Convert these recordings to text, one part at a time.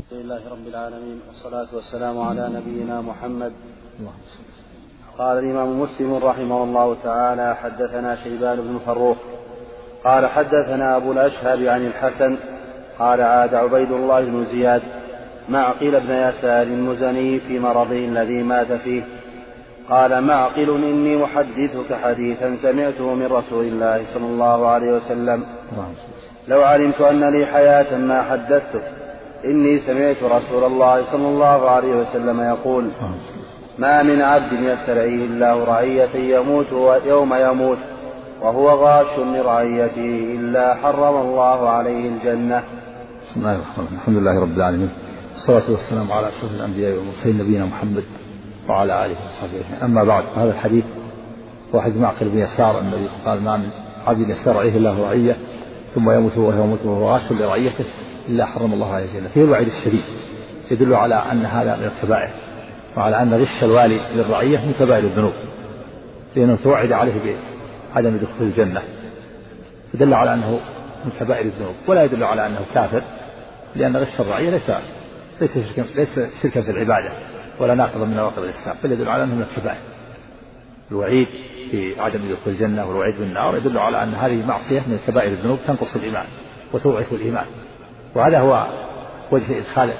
الحمد لله رب العالمين والصلاة والسلام على نبينا محمد. قال الإمام مسلم رحمه الله تعالى حدثنا شيبان بن فروخ. قال حدثنا أبو الأشهب عن الحسن. قال عاد عبيد الله بن زياد معقل بن يسار المزني في مرضه الذي مات فيه. قال معقل إني محدثك حديثا سمعته من رسول الله صلى الله عليه وسلم. لو علمت أن لي حياة ما حدثتك. إني سمعت رسول الله صلى الله عليه وسلم يقول ما من عبد يسترعيه الله رعية يموت يوم يموت وهو غاش لرعيته إلا حرم الله عليه الجنة. بسم الله الرحمن الرحيم. الحمد لله رب العالمين. والصلاة والسلام على أشرف الأنبياء والمرسلين نبينا محمد وعلى آله وصحبه أجمعين. أما بعد هذا الحديث واحد معقل بن يسار النبي قال ما من عبد يسترعيه الله رعية ثم يموت وهو يموت وهو غاش لرعيته. إلا حرم الله عليه الجنة فيه الوعيد الشديد يدل على أن هذا من الكبائر وعلى أن غش الوالي للرعية من كبائر الذنوب لأنه توعد عليه بعدم دخول الجنة. يدل على أنه من كبائر الذنوب ولا يدل على أنه كافر لأن غش الرعية ليس ليس شركا ليس شركا في العبادة ولا ناقضا من نواقض الإسلام بل يدل على أنه من الكبائر. الوعيد في عدم دخول الجنة والوعيد بالنار يدل على أن هذه معصية من كبائر الذنوب تنقص الإيمان وتضعف الإيمان. وهذا هو وجه إدخال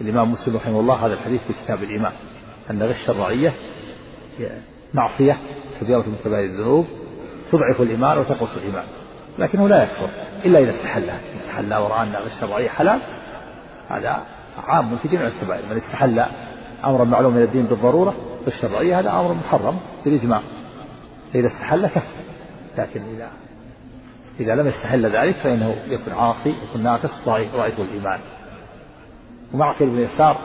الإمام مسلم رحمه الله هذا الحديث في كتاب الإيمان أن غش الرعية معصية كبيرة من كبائر الذنوب تضعف الإيمان وتنقص الإيمان لكنه لا يكفر إلا إذا استحلها استحل ورأى أن غش الرعية حلال هذا عام في جميع الكبائر من استحل أمرا معلوم من الدين بالضرورة غش الرعية هذا أمر محرم بالإجماع إذا استحل كفر لكن إذا إذا لم يستحل ذلك فإنه يكون عاصي يكون ناقص ضعيف الإيمان. ومعقل بن يسار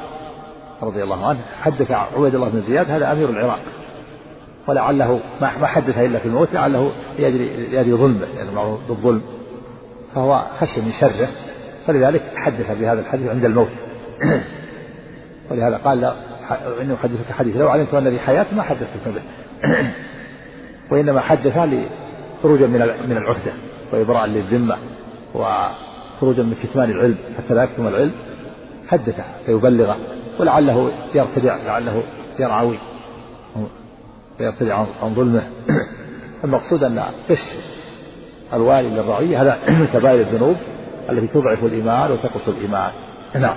رضي الله عنه حدث عبيد الله بن زياد هذا أمير العراق. ولعله ما حدث إلا في الموت لعله يدري يدري ظلمه يعني بالظلم. فهو خشي من شره. فلذلك حدث بهذا الحديث عند الموت. ولهذا قال لا إني أحدثك حديث لو علمت أن لي حياة ما حدثتك به. وإنما حدث خروجا من من العهدة. وإبراء للذمة وخروجا من كتمان العلم حتى لا يكتم العلم حدثه فيبلغه ولعله يرتدع لعله يرعوي ويرتدع عن ظلمه. المقصود أن غش الوالي للرعية هذا من كبائر الذنوب التي تضعف الإيمان وتقص الإيمان. نعم.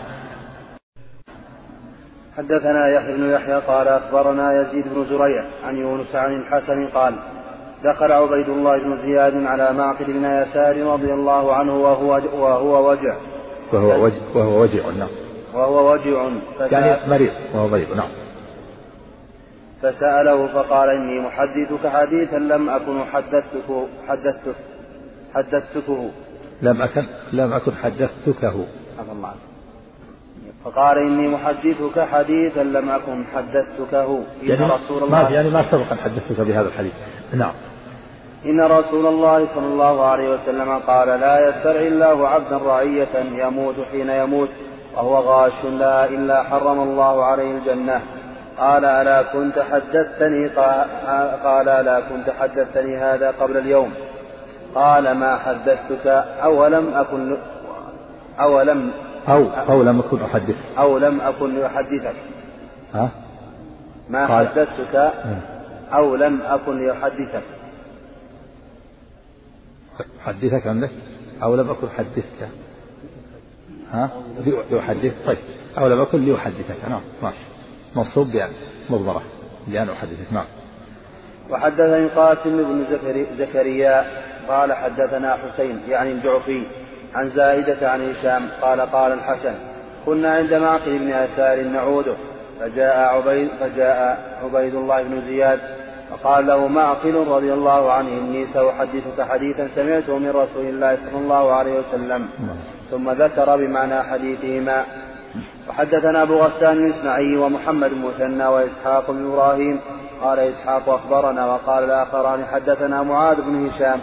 حدثنا يحيى بن يحيى قال أخبرنا يزيد بن زريع عن يونس عن الحسن قال دخل عبيد الله بن زياد على معقل بن يسار رضي الله عنه وهو وهو وجع. وهو وجع وهو وجع نعم. وهو وجع. يعني مريض وهو مريض نعم. فسأله فقال إني محدثك حديثا لم أكن حدثتك حدثتك حدثتكه. لم أكن لم أكن حدثتكه. عفى الله فقال إني محدثك حديثا لم أكن حدثتكه. إن يعني رسول الله ما يعني ما سبق أن حدثتك بهذا الحديث. نعم. إن رسول الله صلى الله عليه وسلم قال لا يسترعي الله عبدا رعية يموت حين يموت وهو غاش لا إلا حرم الله عليه الجنة. قال ألا كنت حدثتني؟ قال ألا كنت حدثتني هذا قبل اليوم. قال ما حدثتك؟ أولم أكن أولم أو أو لم أكن أحدث. أو لم أكن أحدثك ها؟ ما حدثتك؟ أو لم أكن لأحدثك أحدثك عندك أو لم أكن حدثك. ها؟ لأحدث. طيب. أو لم أكن لأحدثك. نعم. ماشي. منصوب بأن مضمرة. لأن أحدثك. نعم. وحدثني قاسم بن زكري زكريا قال حدثنا حسين يعني الجعفي عن زائدة عن هشام قال قال الحسن كنا عند معقل بن يسار نعوده فجاء عبيد فجاء عبيد الله بن زياد فقال له معقل رضي الله عنه إني سأحدثك حديثا سمعته من رسول الله صلى الله عليه وسلم ثم ذكر بمعنى حديثهما. وحدثنا أبو غسان الإسماعيلي ومحمد بن مثنى وإسحاق بن إبراهيم. قال إسحاق أخبرنا وقال الآخران حدثنا معاذ بن هشام.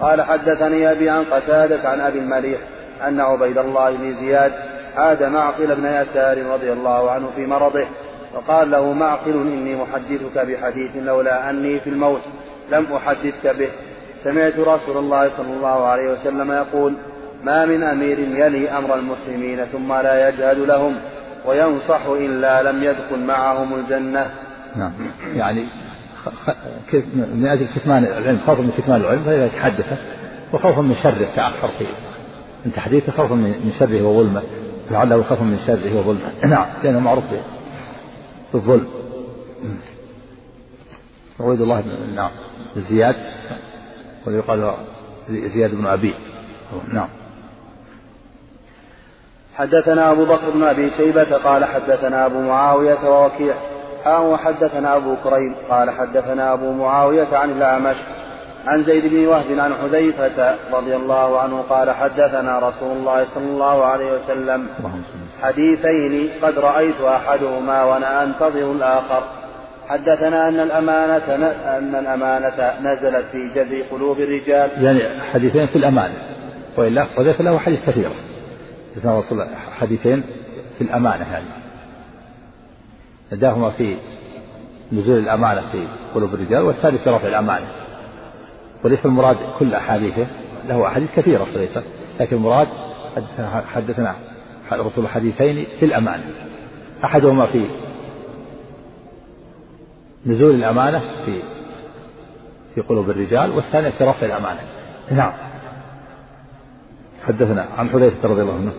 قال حدثني أبي عن قتادة عن أبي المليح أن عبيد الله بن زياد عاد معقل بن يسار رضي الله عنه في مرضه. وقال له معقل إني محدثك بحديث لولا أني في الموت لم أحدثك به. سمعت رسول الله صلى الله عليه وسلم يقول ما من أمير يلي أمر المسلمين ثم لا يجهد لهم وينصح إلا لم يدخل معهم الجنة. نعم. يعني من أجل كتمان العلم خوفا من كتمان العلم فإذا تحدث وخوفا من شره تأخر في من تحديثه خوفا من شره وظلمه لعله خوفا من شره وظلمه. نعم لأنه معروف بالظلم عبيد الله بن نعم زياد ويقال زياد بن أبي. نعم. حدثنا أبو بكر بن أبي شيبة قال حدثنا أبو معاوية ووكيع. حاء وحدثنا أبو كريم قال حدثنا أبو معاوية عن الأعمش عن زيد بن وهب عن حذيفة رضي الله عنه قال حدثنا رسول الله صلى الله عليه وسلم حديثين قد رأيت أحدهما وأنا أنتظر الآخر. حدثنا أن الأمانة أن الأمانة نزلت في جذر قلوب الرجال. يعني حديثين في الأمانة وإلا حذيفة له حديث كثيرة رسول حديثين في الأمانة يعني. نداهما في نزول الأمانة في قلوب الرجال والثاني في رفع الأمانة. وليس المراد كل أحاديثه له أحاديث كثيرة حذيفة لكن المراد حدثنا الرسول حديثين في الأمانة أحدهما في نزول الأمانة في في قلوب الرجال والثاني في رفع الأمانة. نعم. حدثنا عن حذيفة رضي الله عنه.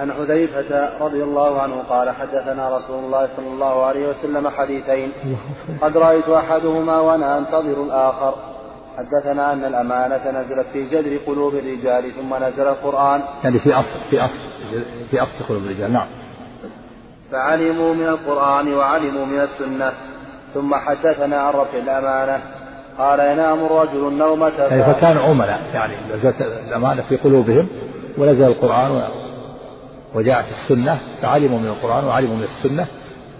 عن حذيفة رضي الله عنه قال حدثنا رسول الله صلى الله عليه وسلم حديثين. قد رأيت أحدهما وأنا أنتظر الآخر. حدثنا أن الأمانة نزلت في جذر قلوب الرجال ثم نزل القرآن. يعني في أصل في أصل في أصل قلوب الرجال نعم. فعلموا من القرآن وعلموا من السنة. ثم حدثنا عن رفع الأمانة. قال ينام الرجل النومة يعني فكانوا أمنا يعني نزلت الأمانة في قلوبهم ونزل القرآن وجاءت السنة فعلموا من القرآن وعلموا من السنة.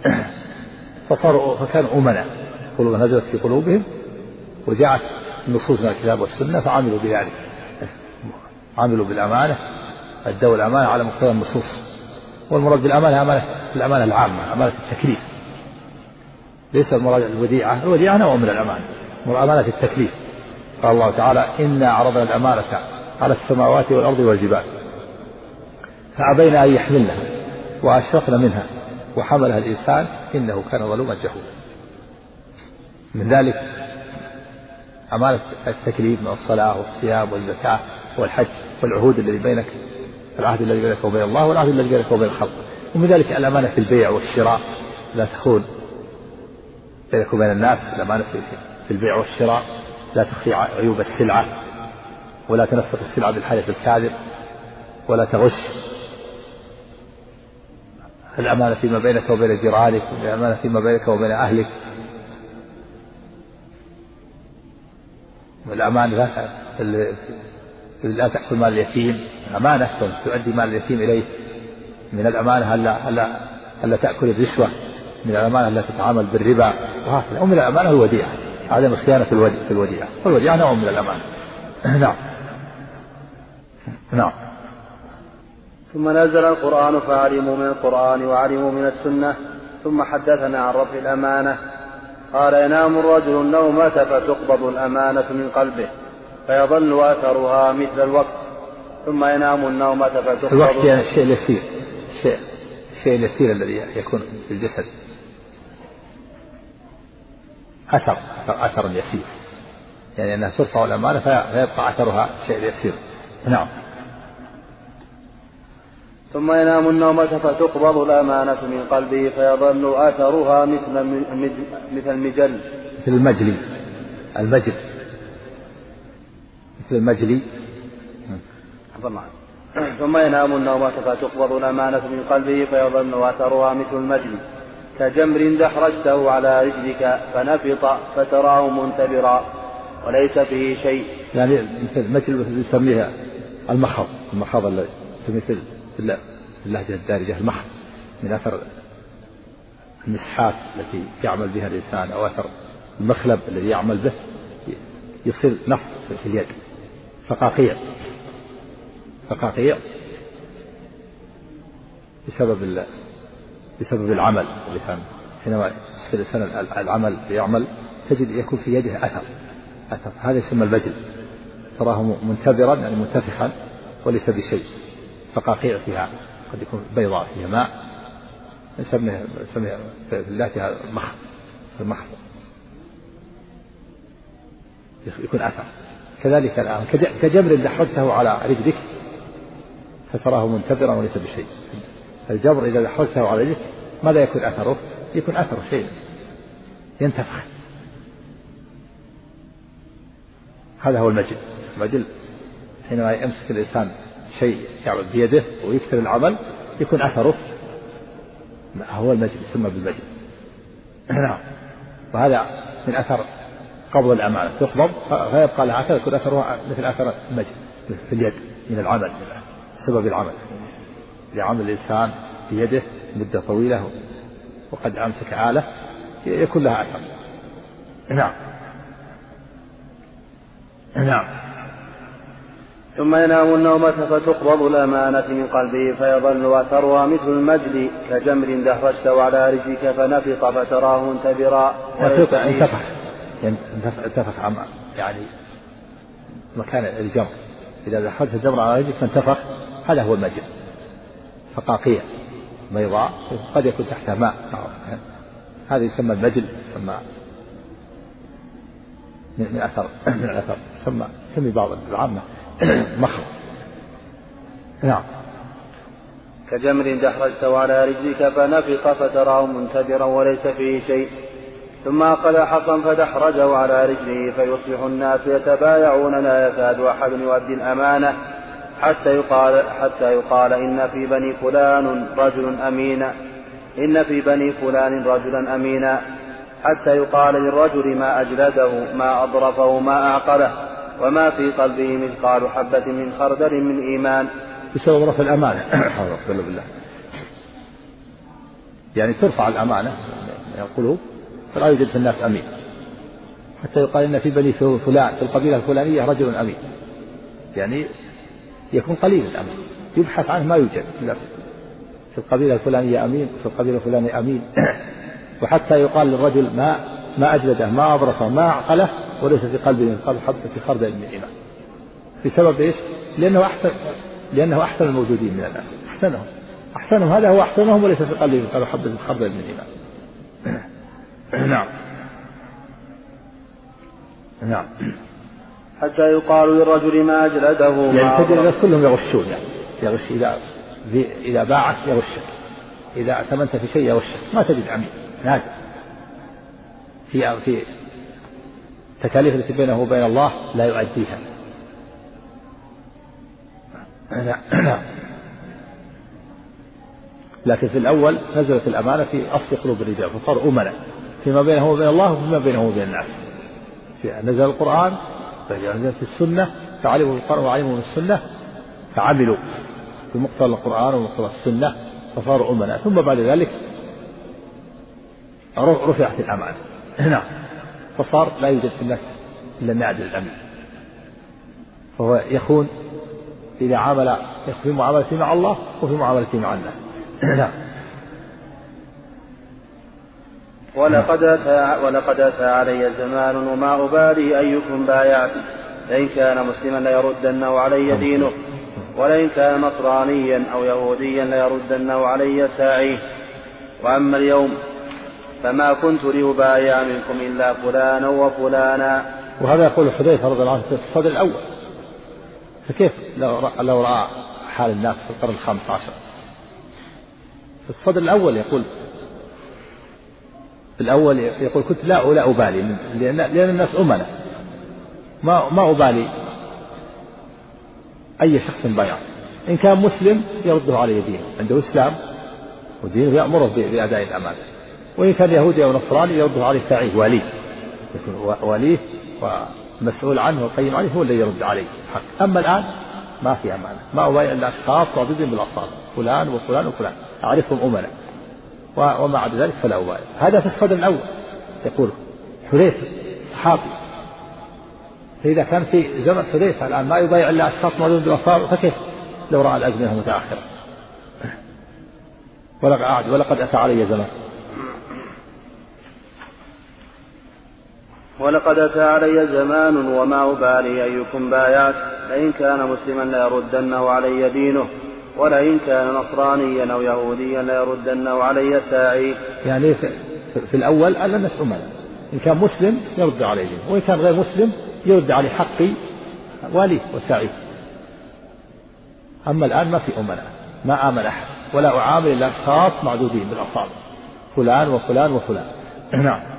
فصاروا فكانوا أمنا قلوب نزلت في قلوبهم وجاءت النصوص من الكتاب والسنة فعملوا بذلك. عملوا بالأمانة أدوا الأمانة على مقتضى النصوص. والمراد بالأمانة أمانة الأمانة العامة أمانة التكليف. ليس المراد الوديعة الوديعة نوع من الأمانة أمانة التكليف. قال الله تعالى إنا عرضنا الأمانة على السماوات والأرض والجبال فأبين أن يحملنها وأشرقن منها وحملها الإنسان إنه كان ظلوما جهولا. من ذلك أمانة التكليف من الصلاة والصيام والزكاة والحج والعهود الذي بينك العهد الذي بينك وبين الله والعهد الذي بينك وبين الخلق ومن ذلك الأمانة في البيع والشراء لا تخون بينك وبين الناس. الأمانة في البيع والشراء لا تخفي عيوب السلعة ولا تنفق السلعة بالحلف الكاذب ولا تغش. الأمانة فيما بينك وبين جيرانك الأمانة فيما بينك وبين أهلك. والأمانة لا, لا تأكل مال اليتيم. أمانة تؤدي مال اليتيم إليه. من الأمانة ألا ألا ألا تأكل الرشوة؟ من الأمانة ألا تتعامل بالربا؟ وهكذا. ومن الأمانة الوديعة. عدم الخيانة في الوديعة. والوديعة نوع من الأمانة. نعم. نعم. ثم نزل القرآن فعلموا من القرآن وعلموا من السنة. ثم حدثنا عن رفع الأمانة. قال ينام الرجل النومة فتقبض الأمانة من قلبه فيظل أثرها مثل الوقت ثم ينام النومة فتقبض الوقت يعني الشيء اليسير الشيء الشيء اليسير الذي يكون في الجسد. أثر أثر يسير يعني أنها ترفع الأمانة فيبقى أثرها الشيء اليسير. نعم. ثم ينام النومة فتقبض الأمانة من قلبه فيظل أثرها مثل مثل المجل. مثل المجلي المجل. مثل المجلي ثم ينام النومة فتقبض الأمانة من قلبه فيظل أثرها مثل المجل. كجمر دحرجته على رجلك فنفط فتراه منتبرا وليس فيه شيء. يعني مثل المجل يسميها المخض المخض الذي مثل في اللهجة الدارجة المخ من أثر المسحات التي يعمل بها الإنسان أو أثر المخلب الذي يعمل به يصير نفط في اليد. فقاقيع. فقاقيع. بسبب بسبب العمل حينما يصير الإنسان العمل يعمل تجد يكون في يده أثر أثر. هذا يسمى البجل. تراه منتبرا يعني منتفخا وليس بشيء. فقاقيع فيها قد يكون بيضاء فيها ماء نسميها نسميها في اللاتي مخ المخ. يكون أثر كذلك الآن كجمر دحرجته على رجلك فتراه منتبرا وليس بشيء. الجبر إذا دحرجته على رجلك ماذا يكون أثره؟ يكون أثره شيء. ينتفخ. هذا هو المجد. المجد حينما يمسك الإنسان شيء يعمل بيده ويكثر العمل يكون أثره هو المجد يسمى بالمجد نعم. وهذا من أثر قبض الأمانة. تقبض فيبقى لها أثر يكون أثرها مثل أثر المجد في اليد من العمل سبب العمل. لعمل الإنسان بيده مدة طويلة وقد أمسك آلة يكون لها أثر. نعم. نعم. ثم ينام النومة فتقبض الأمانة من قلبه فيظل أثرها مثل المجد كجمر دهرجته على رجلك فنفق فتراه منتبرا انتفخ. انتفخ يعني مكان الجمر. إذا دخلت الجمر على رجلك فانتفخ هذا هو المجد. فقاقيع بيضاء قد يكون تحتها ماء. هذا يسمى المجل يسمى من اثر من الأثر. يسمى يسمي بعض العامة. مخرج. نعم. كجمر دحرجته على رجلك فنفق فتراه منتبرا وليس فيه شيء. ثم أخذ حصا فدحرجه على رجله فيصبح الناس يتبايعون لا يكاد أحد يؤدي الأمانة حتى يقال حتى يقال إن في بني فلان رجل أمين إن في بني فلان رجلا أمينا. حتى يقال للرجل ما أجلده ما أضرفه ما أعقله. وما في قلبه مثقال حبة من خردل من إيمان. بسبب رفع الأمانة. بالله. يعني ترفع الأمانة من القلوب فلا يوجد في الناس أمين. حتى يقال إن في بني فلان في القبيلة الفلانية رجل أمين. يعني يكون قليل الأمين يبحث عنه ما يوجد في القبيلة الفلانية أمين في القبيلة الفلانية أمين. وحتى يقال للرجل ما ما أجلده ما أبرصه ما أعقله وليس في قلبه مثقال حبة في خردل من إيمان بسبب إيش؟ لأنه أحسن لأنه أحسن الموجودين من الناس. أحسنهم. أحسنهم. هذا هو أحسنهم وليس في قلبه مثقال حبة في خردل من إيمان نعم. نعم. حتى يقال للرجل ما أجلده يعني تجد الناس كلهم يغشون يعني يغش إذا إذا باعك يغشك إذا اعتمنت في شيء يغشك ما تجد عميل نادر. في في التكاليف التي بينه وبين الله لا يؤديها. لكن في الأول نزلت الأمانة في أصل قلوب الرجال فصار أمنا فيما بينه وبين الله وفيما بينه وبين الناس. نزل القرآن نزلت السنة فعلموا القرآن وعلموا السنة فعملوا بمقتضى القرآن ومقتضى السنة فصاروا أمنا ثم بعد ذلك رفعت الأمانة. نعم. فصار لا يوجد في الناس إلا النعدل الأمين فهو يخون إذا عامل في معاملته مع الله وفي معاملته مع الناس. نعم. ولقد أتى ولقد أتى علي زمان وما أبالي أيكم بايعت لئن كان مسلما ليردنه علي دينه ولئن كان نصرانيا أو يهوديا ليردنه علي ساعيه. وأما اليوم فما كنت لأبايع منكم إلا فلانا وفلانا. وهذا يقول حذيفة رضي الله عنه في الصدر الأول. فكيف لو لو رأى حال الناس في القرن الخامس عشر؟ في الصدر الأول يقول في الأول يقول كنت لا لا أبالي لأن لأن الناس أمنا ما ما أبالي أي شخص بايع. إن كان مسلم يرده عليه دينه عنده إسلام ودينه يأمره بأداء الأمانة. وإن كان يهودي أو نصراني يرده عليه سعيد وليه يكون وليه ومسؤول عنه والقيم عليه هو الذي يرد عليه حق أما الآن ما في أمانة. ما أبايع إلا أشخاص رابطين بالأصابع فلان وفلان وفلان. أعرفهم أمنا وما عدا ذلك فلا أبايع. هذا في الصدر الأول. يقول حذيفة صحابي فإذا كان في زمن حذيفة الآن ما يبايع إلا أشخاص موجودين بالأصابع فكيف؟ لو رأى الأزمنة المتأخرة ولقد ولقد أتى علي زمان ولقد أتى علي زمان وما أبالي أيكم بايعت. لئن كان مسلما ليردنه علي دينه ولئن كان نصرانيا أو يهوديا ليردنه علي ساعي. يعني في, الأول ألا أمنا إن كان مسلم يرد عليه دينه وإن كان غير مسلم يرد عليه حقي واليه وساعي. أما الآن ما في أمنا ما آمن أحد. ولا أعامل إلا أشخاص معدودين بالأصابع. فلان وفلان وفلان. نعم.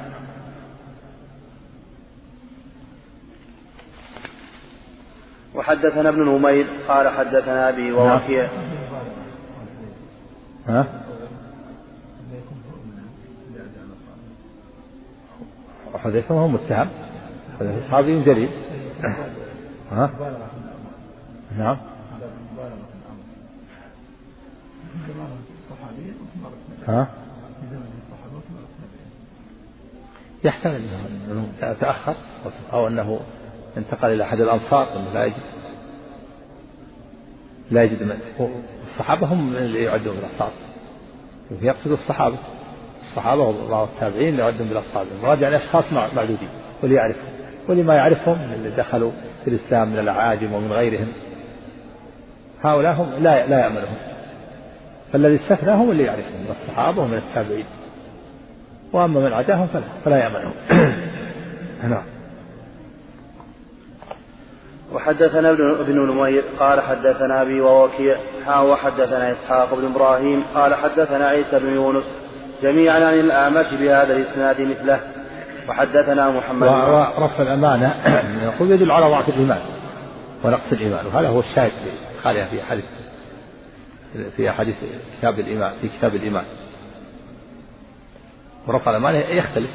وحدثنا ابن نمير قال حدثنا أبي ووكيع ها؟ وحذيفة هو متهم هذا صحابي جليل ها؟ نعم ها؟ يحتمل أنه تأخر أو أنه انتقل إلى أحد الأنصار انه لا يجد لا يجد من الصحابة هم اللي يعدون بالاصحاب يقصد الصحابة. الصحابة وبعض التابعين اللي يعدون بالاصحاب المراد يعني أشخاص معدودين واللي يعرفهم. واللي ما يعرفهم اللي دخلوا في الإسلام من الاعاجم ومن غيرهم. هؤلاء هم لا لا يامنهم فالذي استثنى هم اللي يعرفهم من الصحابة ومن التابعين. وأما من عداهم فلا فلا نعم. وحدثنا ابن نمير قال حدثنا أبي ووكيع ها وحدثنا إسحاق بن إبراهيم قال حدثنا عيسى بن يونس جميعا عن الأعمش بهذا الإسناد مثله. وحدثنا محمد ورفع الأمانة. يقول يدل على ضعف الإيمان ونقص الإيمان. وهذا هو الشاهد في حديث في حديث كتاب الايمان في كتاب الإيمان. ورفع الأمانة يختلف.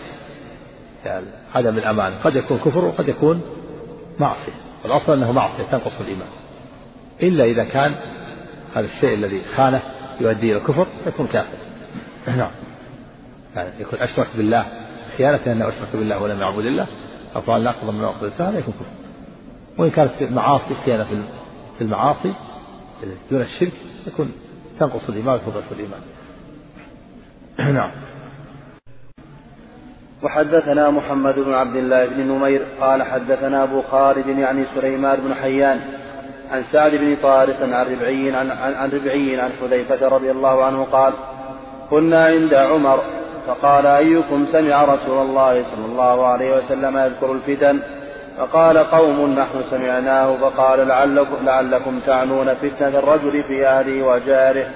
يعني عدم الأمانة. قد يكون كفر وقد يكون معصية. والأصل أنه معصية تنقص الإيمان. إلا إذا كان هذا الشيء الذي خانه يؤدي إلى الكفر يكون كافر. نعم. يعني يكون أشرك بالله خيانة أنه أشرك بالله ولم يعبد الله أو فعل ناقض من نواقض الإسلام يكون كفر. وإن كانت المعاصي خيانة في المعاصي دون الشرك يكون تنقص الإيمان وتضعف الإيمان. نعم. وحدثنا محمد بن عبد الله بن نمير قال حدثنا أبو خالد يعني سليمان بن حيان عن سعد بن طارق عن ربعي عن, عن, عن ربعي عن حذيفة رضي الله عنه قال كنا عند عمر فقال أيكم سمع رسول الله صلى الله عليه وسلم يذكر الفتن؟ فقال قوم نحن سمعناه. فقال لعلكم, لعلكم تعنون فتنة الرجل في أهله وجاره.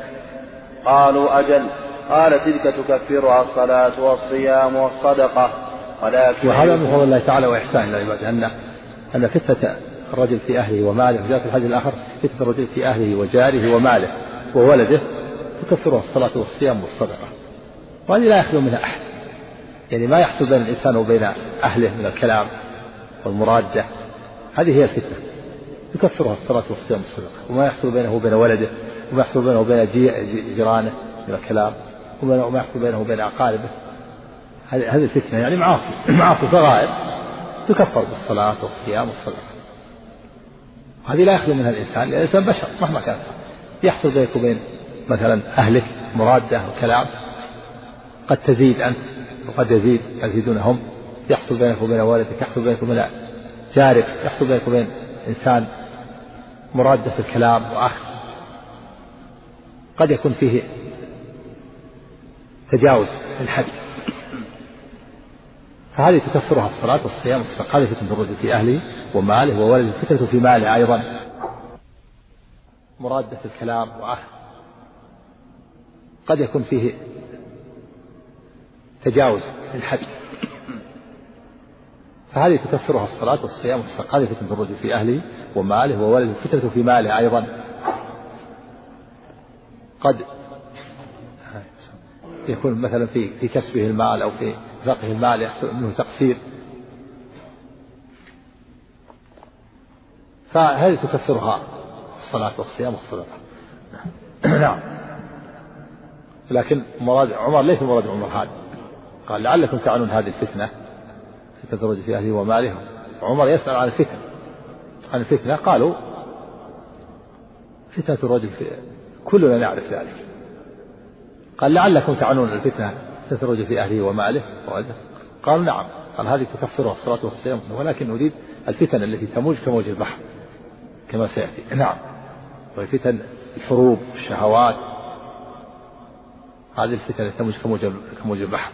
قالوا أجل. قال تلك تكفرها الصلاة والصيام والصدقة ولكن وهذا من فضل الله تعالى وإحسان إلى عباده أن أن فتنة الرجل في أهله وماله وجاء في الحديث الآخر فتنة الرجل في أهله وجاره وماله وولده تكفرها الصلاة والصيام والصدقة. وهذه لا يخلو منها أحد. يعني ما يحصل بين الإنسان وبين أهله من الكلام والمرادة. هذه هي الفتنة. تكفرها الصلاة والصيام والصدقة. وما يحصل بينه وبين ولده وما يحصل بينه وبين جيرانه من الكلام وما يحصل بينه وبين أقاربه. هذه الفتنة يعني معاصي. معاصي صغائر تكفر بالصلاة والصيام والصدقة هذه لا يخلو منها الإنسان لأن الإنسان بشر مهما كان. يحصل بينك وبين مثلا أهلك مرادة وكلام قد تزيد أنت وقد يزيد يزيدون هم يحصل بينك وبين والدك يحصل بينك وبين جارك يحصل بينك وبين إنسان مرادة في الكلام وأخ قد يكون فيه تجاوز الحد فهذه تكفرها الصلاة والصيام والصدقة فتنة الرجل في أهله وماله وولده فتنة في ماله أيضا. مرادة في الكلام وأخذ. قد يكون فيه تجاوز الحد فهذه تكفرها الصلاة والصيام والصدقة فتنة الرجل في أهله وماله وولده فتنة في ماله أيضا. قد يكون مثلا في في كسبه المال أو في فقه المال يحصل منه تقصير. فهذه تكفرها الصلاة والصيام والصدقة نعم. لكن مراد عمر ليس مراد عمر هذا. قال لعلكم تعنون هذه الفتنة فتنة الرجل في أهله وماله. عمر يسأل عن الفتن عن الفتنة قالوا فتنة الرجل في كلنا نعرف ذلك. قال لعلكم تعنون الفتنة تخرج في أهله وماله. وولده قال نعم. قال هذه تكفرها الصلاة والصيام. ولكن نريد الفتن التي تموج كموج البحر كما سيأتي. نعم. وفتن الحروب الشهوات. هذه الفتن تموج كموج كموج البحر.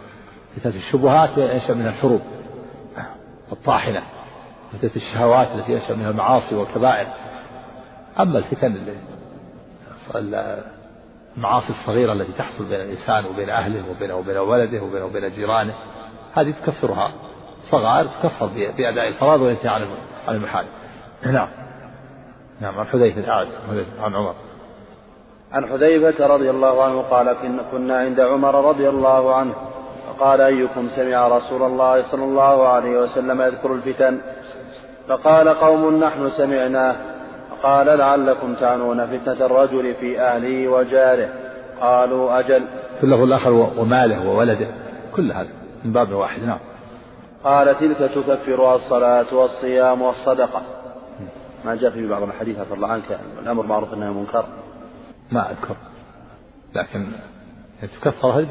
فتنة الشبهات ينشأ منها الحروب. الطاحنة فتنة الشهوات التي ينشأ منها المعاصي والكبائر. أما الفتن المعاصي الصغيرة التي تحصل بين الإنسان وبين أهله وبين وبين ولده وبين وبين جيرانه هذه تكفرها. صغائر تكفر بأداء الفرائض والانتهاء عن المحارم نعم. نعم عن حذيفة. عن عمر. عن حذيفة رضي الله عنه قال كنا عند عمر رضي الله عنه فقال أيكم سمع رسول الله صلى الله عليه وسلم يذكر الفتن؟ فقال قوم نحن سمعناه. قال لعلكم تعنون فتنة الرجل في أهله وجاره. قالوا أجل. في اللفظ الآخر وماله وولده. كل هذا من باب واحد نعم. قال تلك تكفرها الصلاة والصيام والصدقة. ما جاء في بعض الحديث عفى الله عنك. الأمر معروف أنه منكر. ما أذكر. لكن تكفر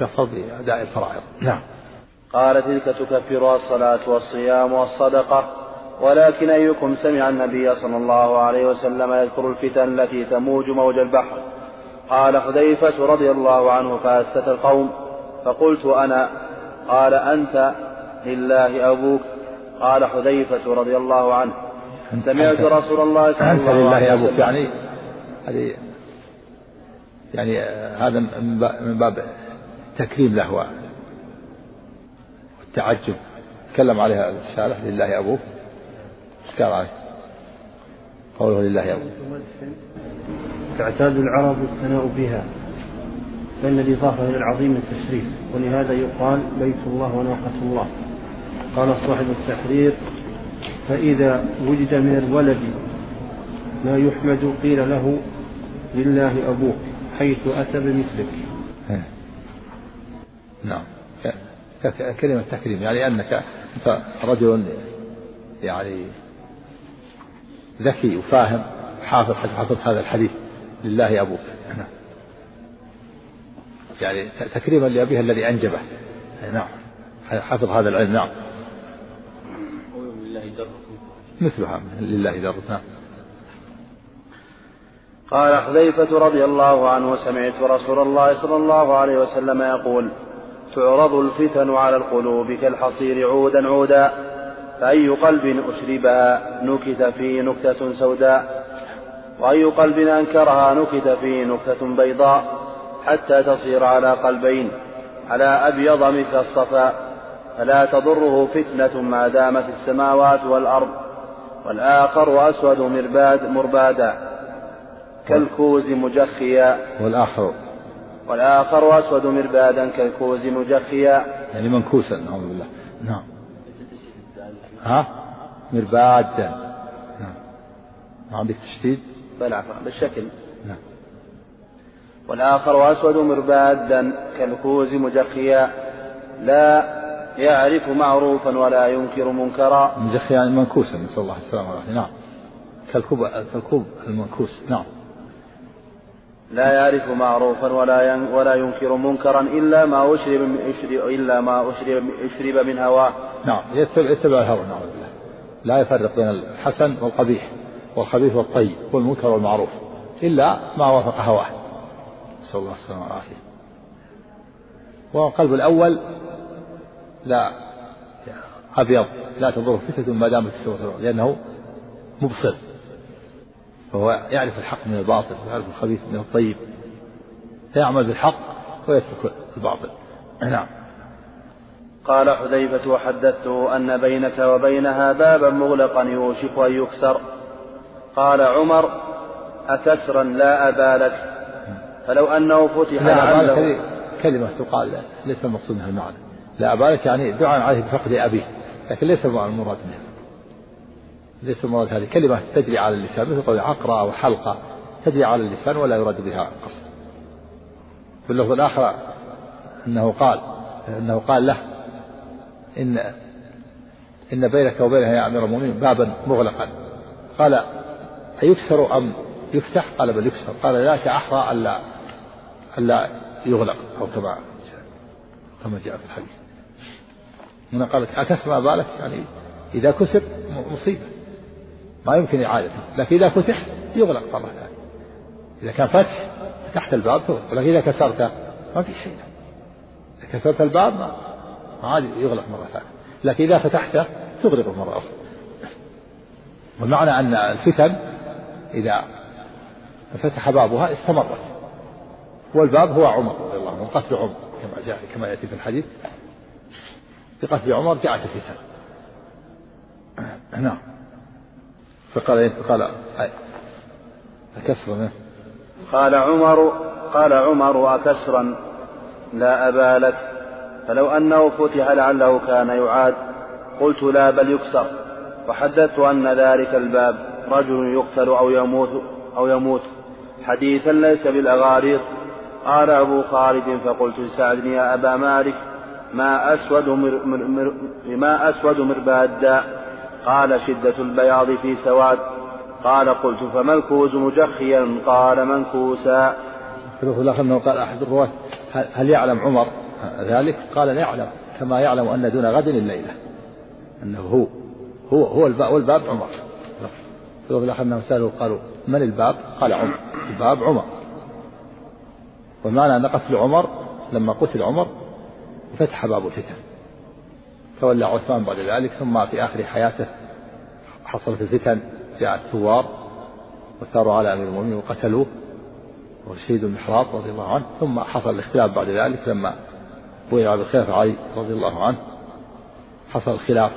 تكفر بأداء الفرائض. نعم. قال تلك تكفرها الصلاة والصيام والصدقة. ولكن أيكم سمع النبي صلى الله عليه وسلم يذكر الفتن التي تموج موج البحر. قال حذيفة رضي الله عنه فأسكت القوم فقلت أنا قال أنت لله أبوك. قال حذيفة رضي الله عنه سمعت رسول الله صلى الله عليه وسلم. أبوك يعني هذه يعني هذا من باب تكريم له والتعجب. تكلم عليها الشارح لله أبوك. إيش قال عليه. قوله لله أبوك تعتاد العرب الثناء بها فإن الإضافة إلى العظيم التشريف ولهذا يقال بيت الله وناقة الله. قال صاحب التحرير فإذا وجد من الولد ما يحمد قيل له لله أبوك حيث أتى بمثلك. نعم. كلمة تكريم يعني أنك أنت رجل يعني ذكي وفاهم حافظ حفظ هذا الحديث. لله أبوك. نعم. يعني تكريما لأبيه الذي أنجبه. نعم. حفظ هذا العلم. نعم. مثلها. لله درك نعم. قال حذيفة رضي الله عنه سمعت رسول الله صلى الله عليه وسلم يقول تعرض الفتن على القلوب كالحصير عودا عودا. فأي قلب أشربها نكت فيه نكتة سوداء وأي قلب أنكرها نكت فيه نكتة بيضاء حتى تصير على قلبين على أبيض مثل الصفا فلا تضره فتنة ما دامت السماوات والأرض والآخر أسود مرباد مربادا كالكوز مجخيا. والآخر. والآخر أسود مربادا كالكوز مجخيا. يعني منكوسا نعوذ بالله. نعم. ها؟ مربادا. نعم ما عندك تشديد؟ بل عفوا بالشكل. نعم والآخر أسود مربادا كالكوز مجخيا. لا يعرف معروفا ولا ينكر منكرا. مجخيا يعني منكوسا نسأل الله السلامة والعافية. نعم. كالكوب كالكوب المنكوس. نعم. لا يعرف معروفا ولا ولا ينكر منكرا إلا ما أشرب من اشرب إلا ما اشرب أشرب من هواه. نعم يتبع الهوى نعوذ بالله. لا يفرق بين الحسن والقبيح والخبيث والطيب والمنكر والمعروف إلا ما وافق هواه. نسأل الله السلامة والعافية. والقلب الأول لا أبيض لا تضره فتنة ما دامت السوء لأنه مبصر فهو يعرف الحق من الباطل ويعرف الخبيث من الطيب. فيعمل بالحق ويترك الباطل. نعم. قال حذيفة وحدثته أن بينك وبينها بابا مغلقا يوشك أن يكسر. قال عمر أكسرا لا أبا لك. فلو أنه فتح لعله. كلمة تقال ليس المقصود منها المعنى. لا أبا لك يعني دعاء عليه بفقد أبيه لكن ليس المراد منها. ليس المراد هذه. كلمة تجري على اللسان مثل قول عقرة أو حلقة تجري على اللسان ولا يراد بها قصد. في اللفظ الآخر أنه قال أنه قال له إن إن بينك وبينها يا أمير المؤمنين بابا مغلقا. قال أيكسر أم يفتح؟ قال بل يكسر قال لا أحرى ألا ألا يغلق أو كما كما جاء في الحديث. هنا قال أكسر ما بالك؟ يعني إذا كسر مصيبة. ما يمكن إعادته لكن إذا فتح يغلق ثانية إذا كان فتح فتحت الباب ولكن إذا كسرته ما في شيء. إذا كسرت الباب ما عاد يغلق مرة ثانية. لكن إذا فتحته تغلقه مرة أخرى. والمعنى أن الفتن إذا فتح بابها استمرت. والباب هو عمر رضي الله عنه قتل عمر كما جاء كما يأتي في الحديث. بقتل عمر جاءت الفتن. نعم. فقال فقال أكسر قال عمر قال عمر أكسرا لا أبا لك. فلو أنه فتح لعله كان يعاد قلت لا بل يكسر. وحدثت أن ذلك الباب رجل يقتل أو يموت أو يموت. حديثا ليس بالأغاريط قال أبو خالد فقلت لسعد يا أبا مالك. ما أسود مر مر مر ما أسود مربادا. قال شدة البياض في سواد. قال قلت فما الكوز مجخيا. قال منكوسا. في الآخر أنه قال أحد الرواة هل يعلم عمر ذلك؟ قال لا يعلم كما يعلم أن دون غد الليلة أنه هو هو هو الباب والباب عمر. في الآخر أنهم سألوا قالوا من الباب؟ قال عمر الباب عمر. والمعنى أن قتل عمر لما قتل عمر فتح باب الفتن. تولى عثمان بعد ذلك ثم في آخر حياته حصلت الفتن جاء الثوار وثاروا على أمير المؤمنين وقتلوه وشهيد المحراب رضي الله عنه ثم حصل الاختلاف بعد ذلك لما بويع بالخلافة علي رضي الله عنه حصل الخلاف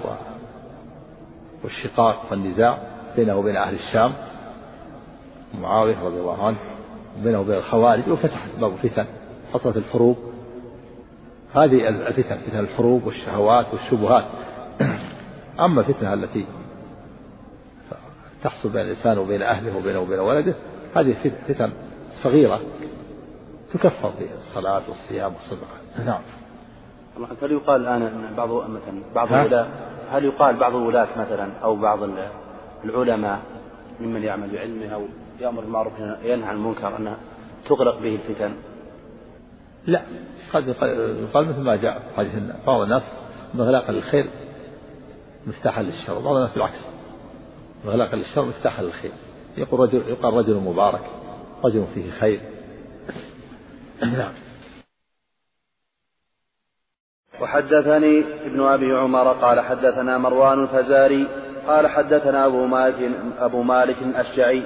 والشقاق والنزاع بينه وبين أهل الشام معاوية رضي الله عنه بينه وبين الخوارج وفتحت باب فتن حصلت الحروب هذه الفتن فتن الحروب والشهوات والشبهات. أما الفتنة التي تحصل بين الإنسان وبين أهله وبينه وبين ولده هذه فتن صغيرة تكفر بالصلاة والصيام والصدقة نعم. هل يقال الآن أن بعض مثلا بعض الولاة هل يقال بعض الولاة مثلا أو بعض العلماء ممن يعمل بعلمه أو يأمر بالمعروف ينهى عن المنكر أنها تغلق به الفتن؟ لا. قد يقال مثل ما جاء في حديث بعض الناس مغلاقا للخير مفتاحا للشر. وبعض الناس بالعكس. مغلاقا للشر مفتاحا للخير. يقول رجل يقال رجل مبارك. رجل فيه خير. نعم. وحدثني ابن أبي عمر قال حدثنا مروان الفزاري قال حدثنا أبو مالك أبو مالك الأشجعي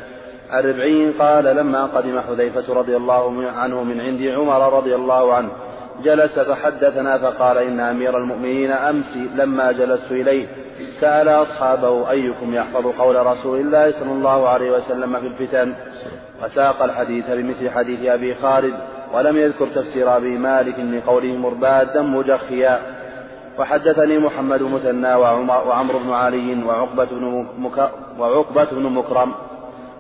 عن ربعي قال لما قدم حذيفة رضي الله عنه من عند عمر رضي الله عنه جلس فحدثنا فقال إن أمير المؤمنين أمس لما جلست إليه. سأل أصحابه أيكم يحفظ قول رسول الله صلى الله عليه وسلم في الفتن؟ وساق الحديث بمثل حديث أبي خالد ولم يذكر تفسير أبي مالك لقوله مربادا مجخيا. وحدثني محمد مثنى وعمرو بن علي وعقبة بن, مك... وعقبة بن مكرم.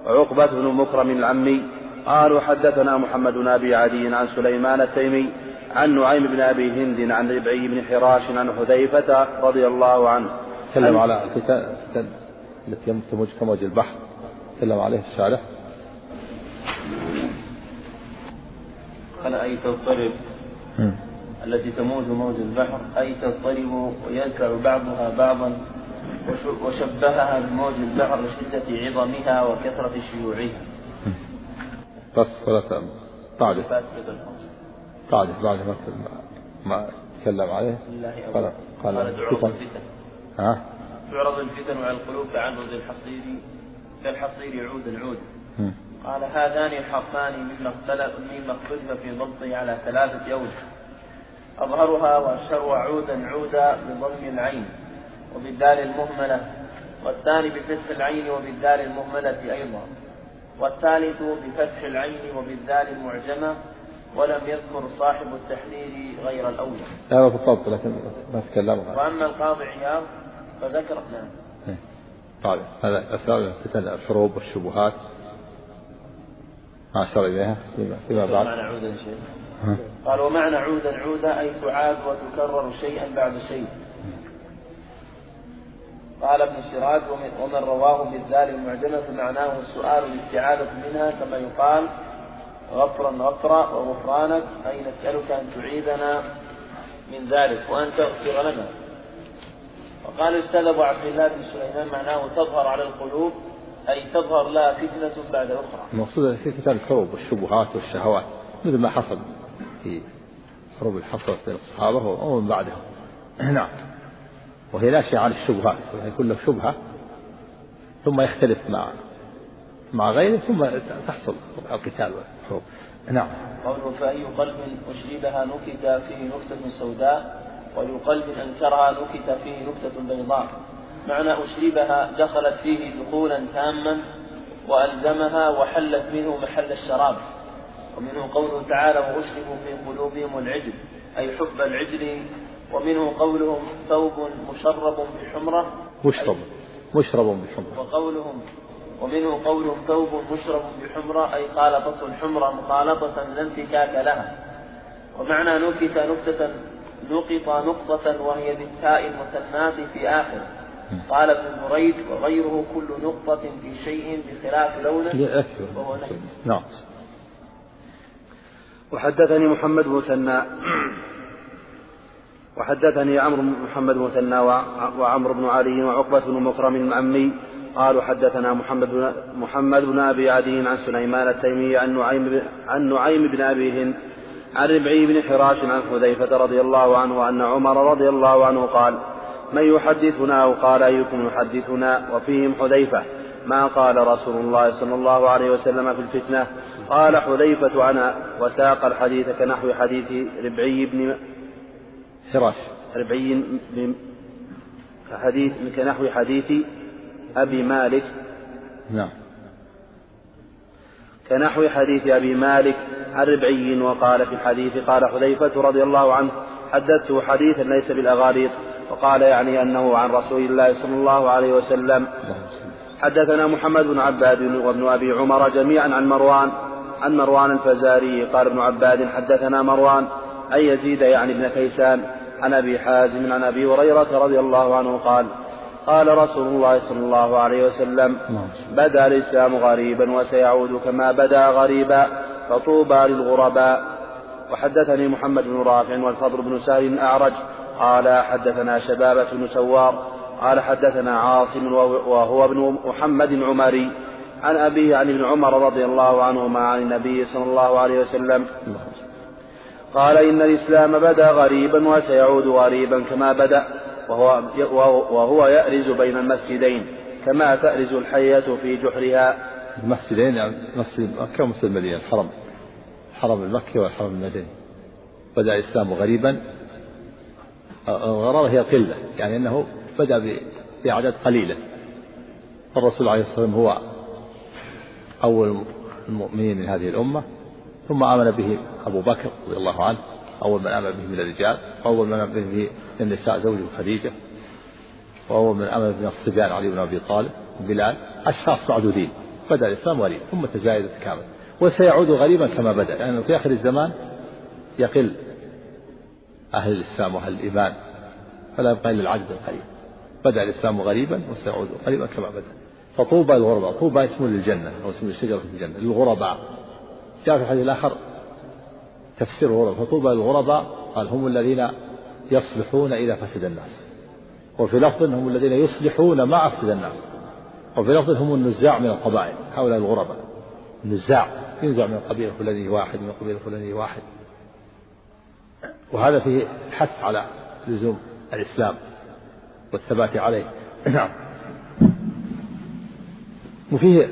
وعقبة بن مكرم العمي قالوا حدثنا محمد بن أبي عدي عن سليمان التيمي عن نعيم بن أبي هند عن ربعي بن حراش عن حذيفة رضي الله عنه. تكلم على الفتن التي تموج كموج البحر. تكلم عليه الشارح. قال أي تضطرب التي تموج موج البحر. أي تضطرب ويدفع بعضها بعضا. وشبهها بموج البحر لشدة عظمها وكثرة شيوعها. بس ولا تعرف تعرف بعد ما ما تكلم عليه. قال قال تعرض الفتن. ها؟ تعرض الفتن على القلوب كعنرض الحصير كالحصير عودا عودا قال هذان الحرفان مما اختلف مما اختلف في ضبطه على ثلاثة أوجه أظهرها وأشهرها عودا عودا بضم العين. وبالدال المهملة والثاني بفتح العين وبالدال المهملة أيضا والثالث بفتح العين وبالدال المعجمة ولم يذكر صاحب التحرير غير الأول. هذا بالضبط لكن ما تكلم. وأما القاضي عياض فذكر نعم. طيب هذا أسباب الفتن الحروب والشبهات. ما أشار إليها؟ فيما بعد. معنى عودا شيء قال ومعنى عودا عودا أي تعاد وتكرر شيئا بعد شيء. قال ابن سراج ومن رواه بالذال المعجمة فمعناه السؤال الاستعاذة منها كما يقال غفرا غفرا وغفرانك أي نسألك أن تعيذنا من ذلك وأن تغفر لنا. وقال أستاذ أبو عبد الله بن سليمان معناه تظهر على القلوب أي تظهر لها فتنة بعد أخرى. المقصود في فتن الحروب والشبهات والشهوات مثل ما حصل في حروب حصلت بين الصحابة ومن بعدهم. نعم. وهي ناشئة عن الشبهات يكون له شبهة ثم يختلف مع مع غيره ثم تحصل القتال. والحروب نعم. قوله فأي قلب أشربها نكت فيه نكتة سوداء وأي قلب أنكرها نكت فيه نكتة بيضاء. معنى أشربها دخلت فيه دخولا تاما وألزمها وحلت منه محل الشراب. ومنه قوله تعالى وأشربوا في قلوبهم العجل أي حب العجل ومنه قولهم ثوب مشرب بحمرة. مشرب مشرب بحمرة. وقولهم ومنه قولهم ثوب مشرب بحمرة أي خالطته الحمرة مخالطة لا انفكاك لها. ومعنى نكت نكتة نقط نقطة وهي بالتاء المثناة في آخر. قال ابن بريد وغيره كل نقطة في شيء بخلاف لونه. وهو نعم. وحدثني محمد بن مثنى وحدثني عمرو محمد بن مثنى وعمرو بن علي وعقبة بن مكرم العمي قالوا حدثنا محمد بن محمد بن أبي عدي عن سليمان التيمي عن نعيم عن نعيم بن أبي هند عن ربعي بن حراش عن حذيفة رضي الله عنه أن عمر رضي الله عنه قال من يحدثنا؟ أو قال أيكم يحدثنا؟ وفيهم حذيفة ما قال رسول الله صلى الله عليه وسلم في الفتنة؟ قال حذيفة أنا وساق الحديث كنحو حديث ربعي بن حراش ربعي بن حديث كنحو حديث أبي مالك. نعم. كنحو حديث أبي مالك عن ربعي وقال في الحديث قال حذيفة رضي الله عنه حدثته حديثا ليس بالأغاليط وقال يعني أنه عن رسول الله صلى الله عليه وسلم. حدثنا محمد بن عباد وابن أبي عمر جميعا عن مروان عن مروان الفزاري قال ابن عباد حدثنا مروان أن يزيد يعني ابن كيسان. عن أبي حازم عن أبي هريرة رضي الله عنه قال قال رسول الله صلى الله عليه وسلم بدا الإسلام غريبا وسيعود كما بدا غريبا فطوبى للغرباء. وحدثني محمد بن رافع والفضل بن سهل الأعرج قال حدثنا شبابة بن سوار قال حدثنا عاصم وهو ابن محمد عمري عن أبيه عن ابن عمر رضي الله عنهما عن النبي صلى الله عليه وسلم. قال إن الإسلام بدأ غريبا وسيعود غريبا كما بدأ وهو, وهو يأرز بين المسجدين كما تأرز الحية في جحرها. المسجدين يعني مسجد مكة ومسجد المدينة الحرم. الحرم المكي والحرم المدني. بدأ الإسلام غريبا. الغرابة هي قلة يعني أنه بدأ بأعداد قليلة. الرسول عليه الصلاة والسلام هو أول المؤمنين من هذه الأمة. ثم آمن به أبو بكر رضي الله عنه أول من آمن به من الرجال وأول من آمن به من النساء زوجه خديجة وأول من آمن من الصبيان علي بن أبي طالب بلال أشخاص معدودين بدأ الإسلام غريب ثم تزايد وتكامل وسيعود غريبا كما بدأ لأنه يعني في آخر الزمان يقل أهل الإسلام وأهل الإيمان فلا يبقى إلا العدد القليل بدأ الإسلام غريبا وسيعود غريبا كما بدأ فطوبى للغرباء طوبى اسم للجنة أو اسم الشجرة في الجنة للغرباء. جاء في الحديث الآخر تفسير الغرباء فطوبى للغرباء قال هم الذين يصلحون إذا فسد الناس وفي لفظ هم الذين يصلحون مع أفسد الناس وفي لفظ هم النزاع من القبائل هؤلاء الغرباء النزاع ينزع من القبيلة الفلانية واحد من القبيلة الفلانية واحد. وهذا فيه الحث على لزوم الإسلام والثبات عليه. نعم. وفيه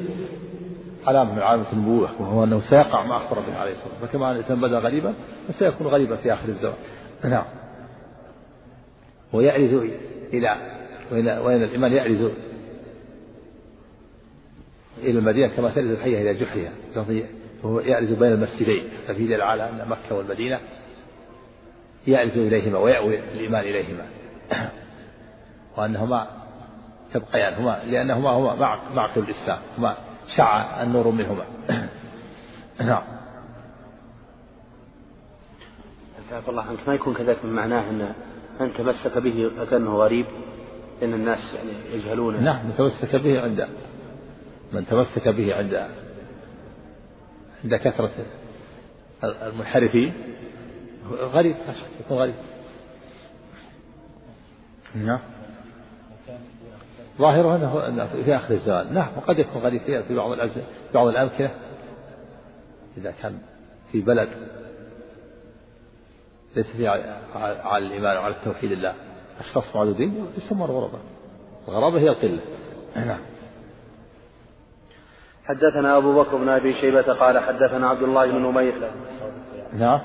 علامة من علامة النبوة وهو أنه سيقع ما أخبر به عليه الصلاة والسلام. فكما أن الإنسان بدأ غريبا فسيكون غريبا في آخر الزمان. نعم. ويعرز إلى وإن, الإيمان يعرز إلى المدينة كما ترز الحية إلى جحرها. وهو يعرز بين المسجدين. ففي دليل على أن مكة والمدينة يعرز إليهما ويأوي الإيمان إليهما. وأنهما تبقيان هما لأنهما هما معقل الإسلام. هما شع النور منهما. نعم. عفى الله عنك. ما يكون كذلك من معناه أن من تمسك به فكأنه غريب؟ لأن الناس يعني يجهلونه. نعم من تمسك به عند من تمسك به عند عند كثرة المنحرفين. غريب يكون غريب. نعم. ظاهره أنه في آخر الزمان. نعم وقد يكون غريب في بعض في بعض الأمكنة. إذا كان في بلد ليس فيه على الإيمان وعلى التوحيد الله أشخاص معدودين يسمون غرباء. الغرابة هي القلة. نعم. حدثنا أبو بكر بن أبي شيبة قال حدثنا عبد الله بن نمير. نعم.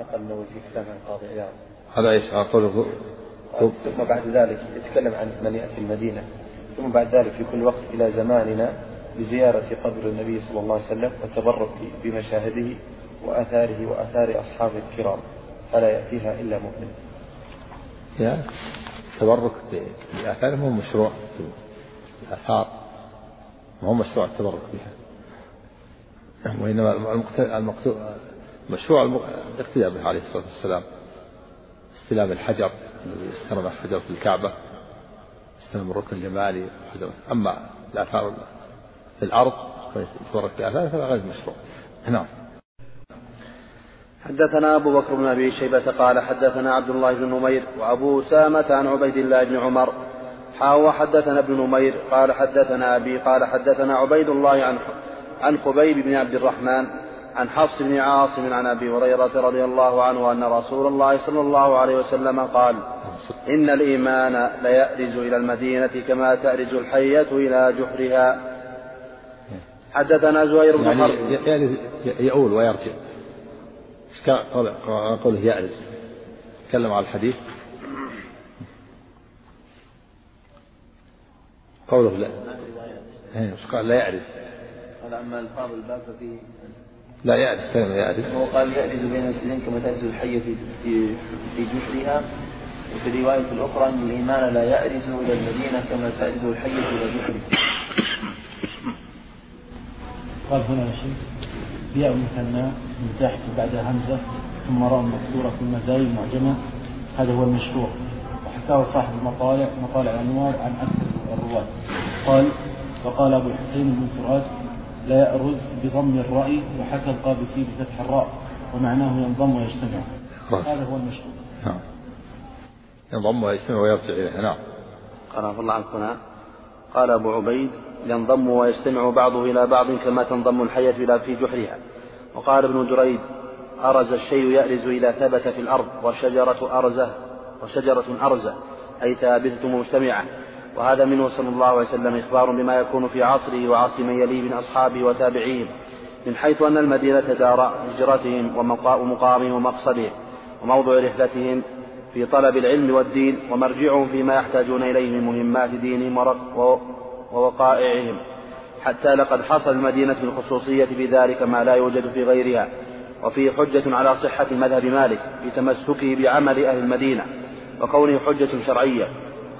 نقل النووي في كتاب عن قاضي عياض. هذا إيش؟ قوله ثم بعد ذلك يتكلم عن من يأتي المدينة. ثم بعد ذلك في كل وقت إلى زماننا لزيارة قبر النبي صلى الله عليه وسلم والتبرك بمشاهده وآثاره وآثار أصحابه الكرام. فلا يأتيها إلا مؤمن. يا التبرك بآثارهم هو مشروع الآثار. ما هو مشروع التبرك بها. وإنما المقصود مشروع الاقتداء به عليه الصلاة والسلام. استلام الحجر. استلم في الكعبة استلم الركن الجمالي أما الآثار في الأرض يتبرك بآثار فهذا غير مشروع. نعم. حدثنا أبو بكر بن أبي شيبة قال حدثنا عبد الله بن نمير وأبو أسامة عن عبيد الله بن عمر. حاو حدثنا ابن نمير قال حدثنا أبي قال حدثنا عبيد الله عن عن خبيب بن عبد الرحمن عن حفص بن عاصم عن أبي هريرة رضي الله عنه أن رسول الله صلى الله عليه وسلم قال إن الإيمان ليأرز إلى المدينة كما تأرز الحية إلى جحرها. حدثنا زهير بن يعني حرب. يعني يؤول ويرجع. قوله يأرز تكلم على الحديث. قوله لا. إيه، قال؟ لا يأرز قال أما ألفاظ الباب ففيه لا يأرز كلمة يأرز هو قال يأرز بين السنين كما تأرز الحية في في في جحرها. وفي الرواية الأخرى أن الإيمان لا يأرز إلى المدينة كما تأرز الحية إلى جحرها قال هنا يا شيخ بياء مثنى من تحت بعدها همزة ثم راء مكسورة في المزايا المعجمة. هذا هو المشروع وحكاه صاحب المطالع مطالع الأنوار عن أكثر الرواة. قال وقال أبو الحسين بن سراد لا يأرز بضم الرأي وحكى القابسي بفتح الراء ومعناه ينضم ويجتمع. هذا هو المشروع نعم. ينضم ويجتمع ويرجع إليه نعم. قال الله عنك هنا. قال أبو عبيد ينضم ويجتمع بعضه إلى بعض كما تنضم الحية إلى في جحرها. وقال ابن دريد أرز الشيء يأرز إذا ثبت في الأرض والشجرة أرزة وشجرة أرزة أي ثابتة مجتمعة وهذا منه صلى الله عليه وسلم إخبار بما يكون في عصره وعصر من يليه من أصحابه وتابعيهم من حيث أن المدينة دار هجرتهم ومقامهم ومقصدهم وموضع رحلتهم في طلب العلم والدين ومرجعهم فيما يحتاجون إليه من مهمات دينهم ووقائعهم. حتى لقد حصل المدينة بالخصوصية بذلك ما لا يوجد في غيرها وفيه حجة على صحة مذهب مالك في تمسكه بعمل أهل المدينة وكونه حجة شرعية.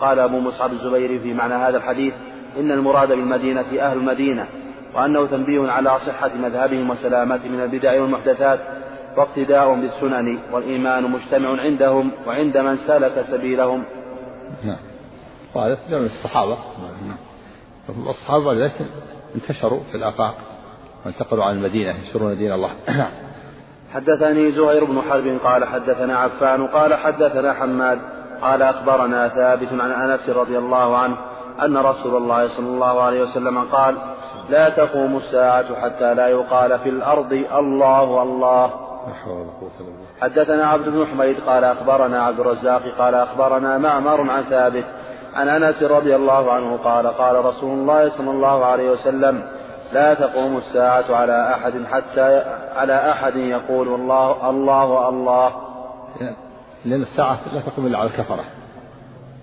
قال أبو مصعب الزبيري في معنى هذا الحديث إن المراد بالمدينة أهل المدينة وأنه تنبيه على صحة مذهبهم وسلامته من البدع والمحدثات واقتداء بالسنن والإيمان مجتمع عندهم وعند من سلك سبيلهم. نعم. وهذا من الصحابة. الصحابة لكن انتشروا في الآفاق وانتقلوا عن المدينة ينشرون دين الله؟ نعم حدثني زهير بن حرب قال حدثنا عفان قال حدثنا حماد قال أخبرنا ثابت عن أنس رضي الله عنه أن رسول الله صلى الله عليه وسلم قال لا تقوم الساعة حتى لا يقال في الأرض الله الله. حدثنا عبد بن حميد قال أخبرنا عبد الرزاق قال أخبرنا معمر عن ثابت عن أنس رضي الله عنه قال قال رسول الله صلى الله عليه وسلم لا تقوم الساعة على أحد حتى على أحد يقول الله الله الله. لأن الساعة لا تقوم إلا على الكفرة.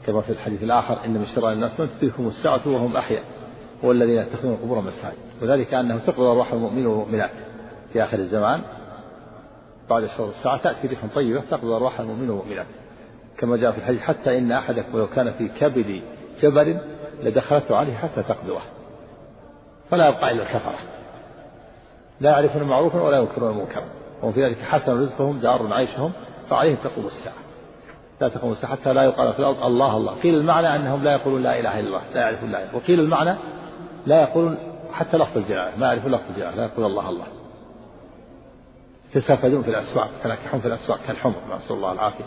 كما في الحديث الآخر إن من شرار الناس من تدركهم الساعة وهم أحياء هو الذين يتخذون القبور مساجد. وذلك أنه تقبض أرواح المؤمنين والمؤمنات في آخر الزمان بعد شر الساعة تأتي ريح طيبة تقبض أرواح المؤمنين والمؤمنات. كما جاء في الحديث حتى إن أحدكم لو كان في كبد جبل لدخلته عليه حتى تقبضه فلا يبقى إلا الكفرة. لا يعرفون معروفا ولا ينكرون منكرا وهم في ذلك حسن رزقهم دار عيشهم فعليهم تقوم الساعة. لا تقوم الساعة حتى لا يقال في الأرض الله الله. قيل المعنى أنهم لا يقولون لا إله إلا الله لا يعرفون لا إله وقيل المعنى لا يقولون حتى لفظ الجلالة ما يعرفون لفظ الجلالة لا يقول الله الله. يتسافدون في الأسواق تنكحون في الأسواق كالحمر نسأل الله العافية.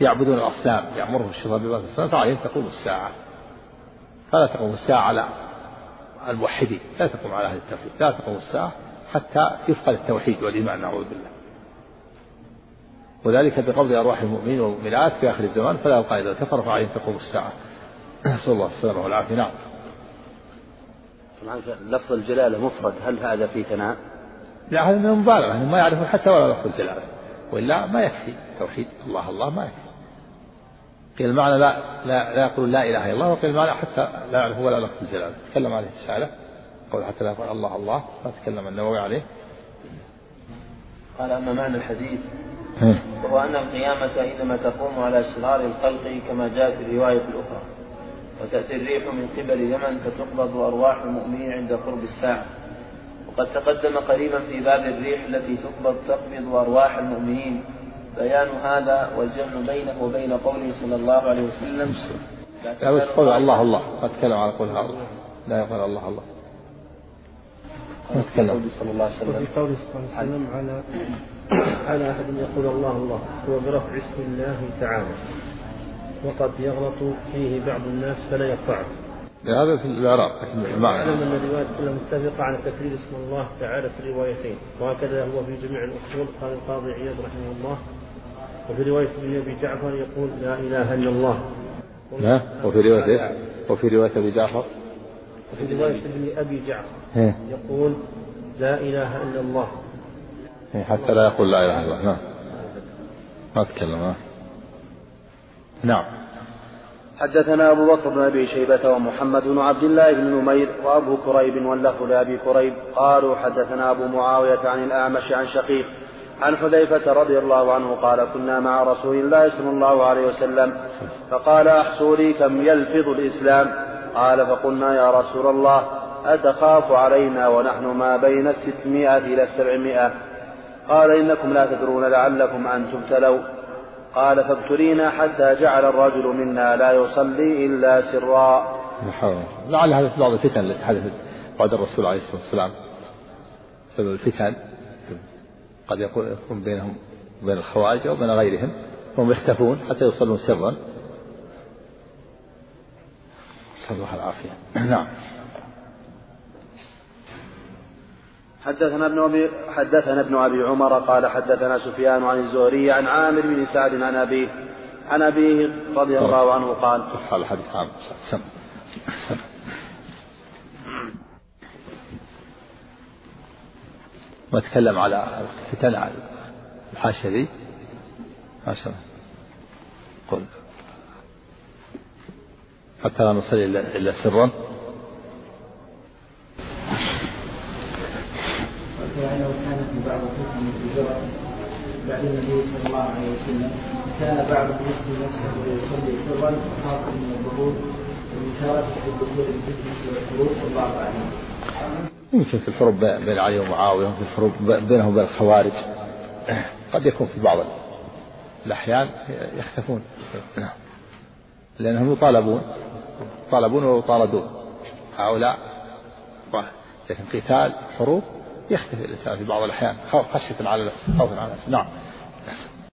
يعبدون الأصنام يأمرهم الشيطان ببعض الصنام فعليهم تقوم الساعة. فلا تقوم الساعة على الموحدين لا تقوم على أهل التوحيد لا تقوم الساعة حتى يفقد التوحيد والإيمان نعوذ بالله. وذلك بقبض أرواح المؤمنين والمؤمنات في آخر الزمان فلا يبقى إذا كفر فعليهم تقوم الساعة. نسأل الله السلامة والعافية. نعم. لفظ الجلالة مفرد هل هذا فيه ثناء؟ لا هذا من المبالغة يعني ما يعرفون حتى ولا لفظ الجلالة وإلا ما يكفي توحيد الله الله ما يكفي. قيل المعنى لا لا لا يقول لا إله إلا الله وقيل المعنى حتى لا يعرف ولا لفظ الجلاله تكلم عليه الشاعر قول حتى لا يقول الله الله. ما تكلم النووي عليه. قال أما معنى الحديث وهو أن القيامة إنما تقوم على شرار الخلق كما جاء في الرواية الأخرى. وتأتي الريح من قبل اليمن فتقبض أرواح المؤمنين عند قرب الساعة. وقد تقدم قريبا في باب الريح التي تقبض تقبض أرواح المؤمنين. بيان هذا والجمع بينه وبين قوله صلى الله عليه وسلم. لا بس قول الله الله ما تكلم على قول الله لا يقول الله الله. ما تكلم. صلى الله عليه وسلم. وفي قوله صلى الله عليه وسلم على على أحد يقول الله الله هو برفع اسم الله تعالى. وقد يغلط فيه بعض الناس فلا يقطعه هذا في الإعراب لكن المعنى. أن الروايات كلها متفقة على تكرير اسم الله تعالى في الروايتين. وهكذا هو في جميع الأصول قال القاضي عياض رحمه الله. وفي رواية ابن أبي جعفر يقول لا إله إلا الله. لا وفي رواية إيه؟ وفي رواية أبي جعفر؟ وفي رواية ابن أبي جعفر إيه؟ يقول لا إله إلا الله. إيه، حتى لا يقول لا إله إلا الله. نعم. ما تكلم نعم. حدثنا أبو بكر بن أبي شيبة ومحمد بن عبد الله بن نمير وأبو كريب واللفظ لأبي كريب. قالوا حدثنا أبو معاوية عن الأعمش عن شقيق عن حذيفة رضي الله عنه قال كنا مع رسول الله صلى الله عليه وسلم فقال أحصوا لي كم يلفظ الإسلام. قال فقلنا يا رسول الله أتخاف علينا ونحن ما بين الستمائة إلى السبعمائة. قال إنكم لا تدرون لعلكم أن تبتلوا. قال فابتلينا حتى جعل الرجل منا لا يصلي إلا سرا لعل هذا في بعض الفتن التي حدثت بعد الرسول عليه الصلاة والسلام سبب الفتن. قد يكون بينهم وبين الخوارج أو بين غيرهم. هم يختفون حتى يصلون سرا. نسأل الله العافية. نعم. حدثنا ابن ابي حدثنا ابن أبي عمر قال حدثنا سفيان عن الزهري عن عامر بن سعد عن ابيه عن أبيه رضي الله عنه قال الحديث. عام سم. سم. وأتكلم على الفتن على شاء الله. قل. حتى لا نصلي إلا سرا. لأنه كان في بعض الهجرة بعد النبي صلى الله عليه وسلم كان بعضهم يخفي نفسه ويصلي سرا وخاف من الظهور ومشاركة في الدخول الفتنة والخروج والله أعلم. يمكن في الحروب بين علي ومعاوية في الحروب بينهم وبين الخوارج. قد يكون في بعض الأحيان يختفون. لأنهم يطالبون يطالبون ويطاردون هؤلاء لكن قتال حروب يختفي الإنسان في بعض الأحيان خشية على نفسه خوفا على نفسه نعم.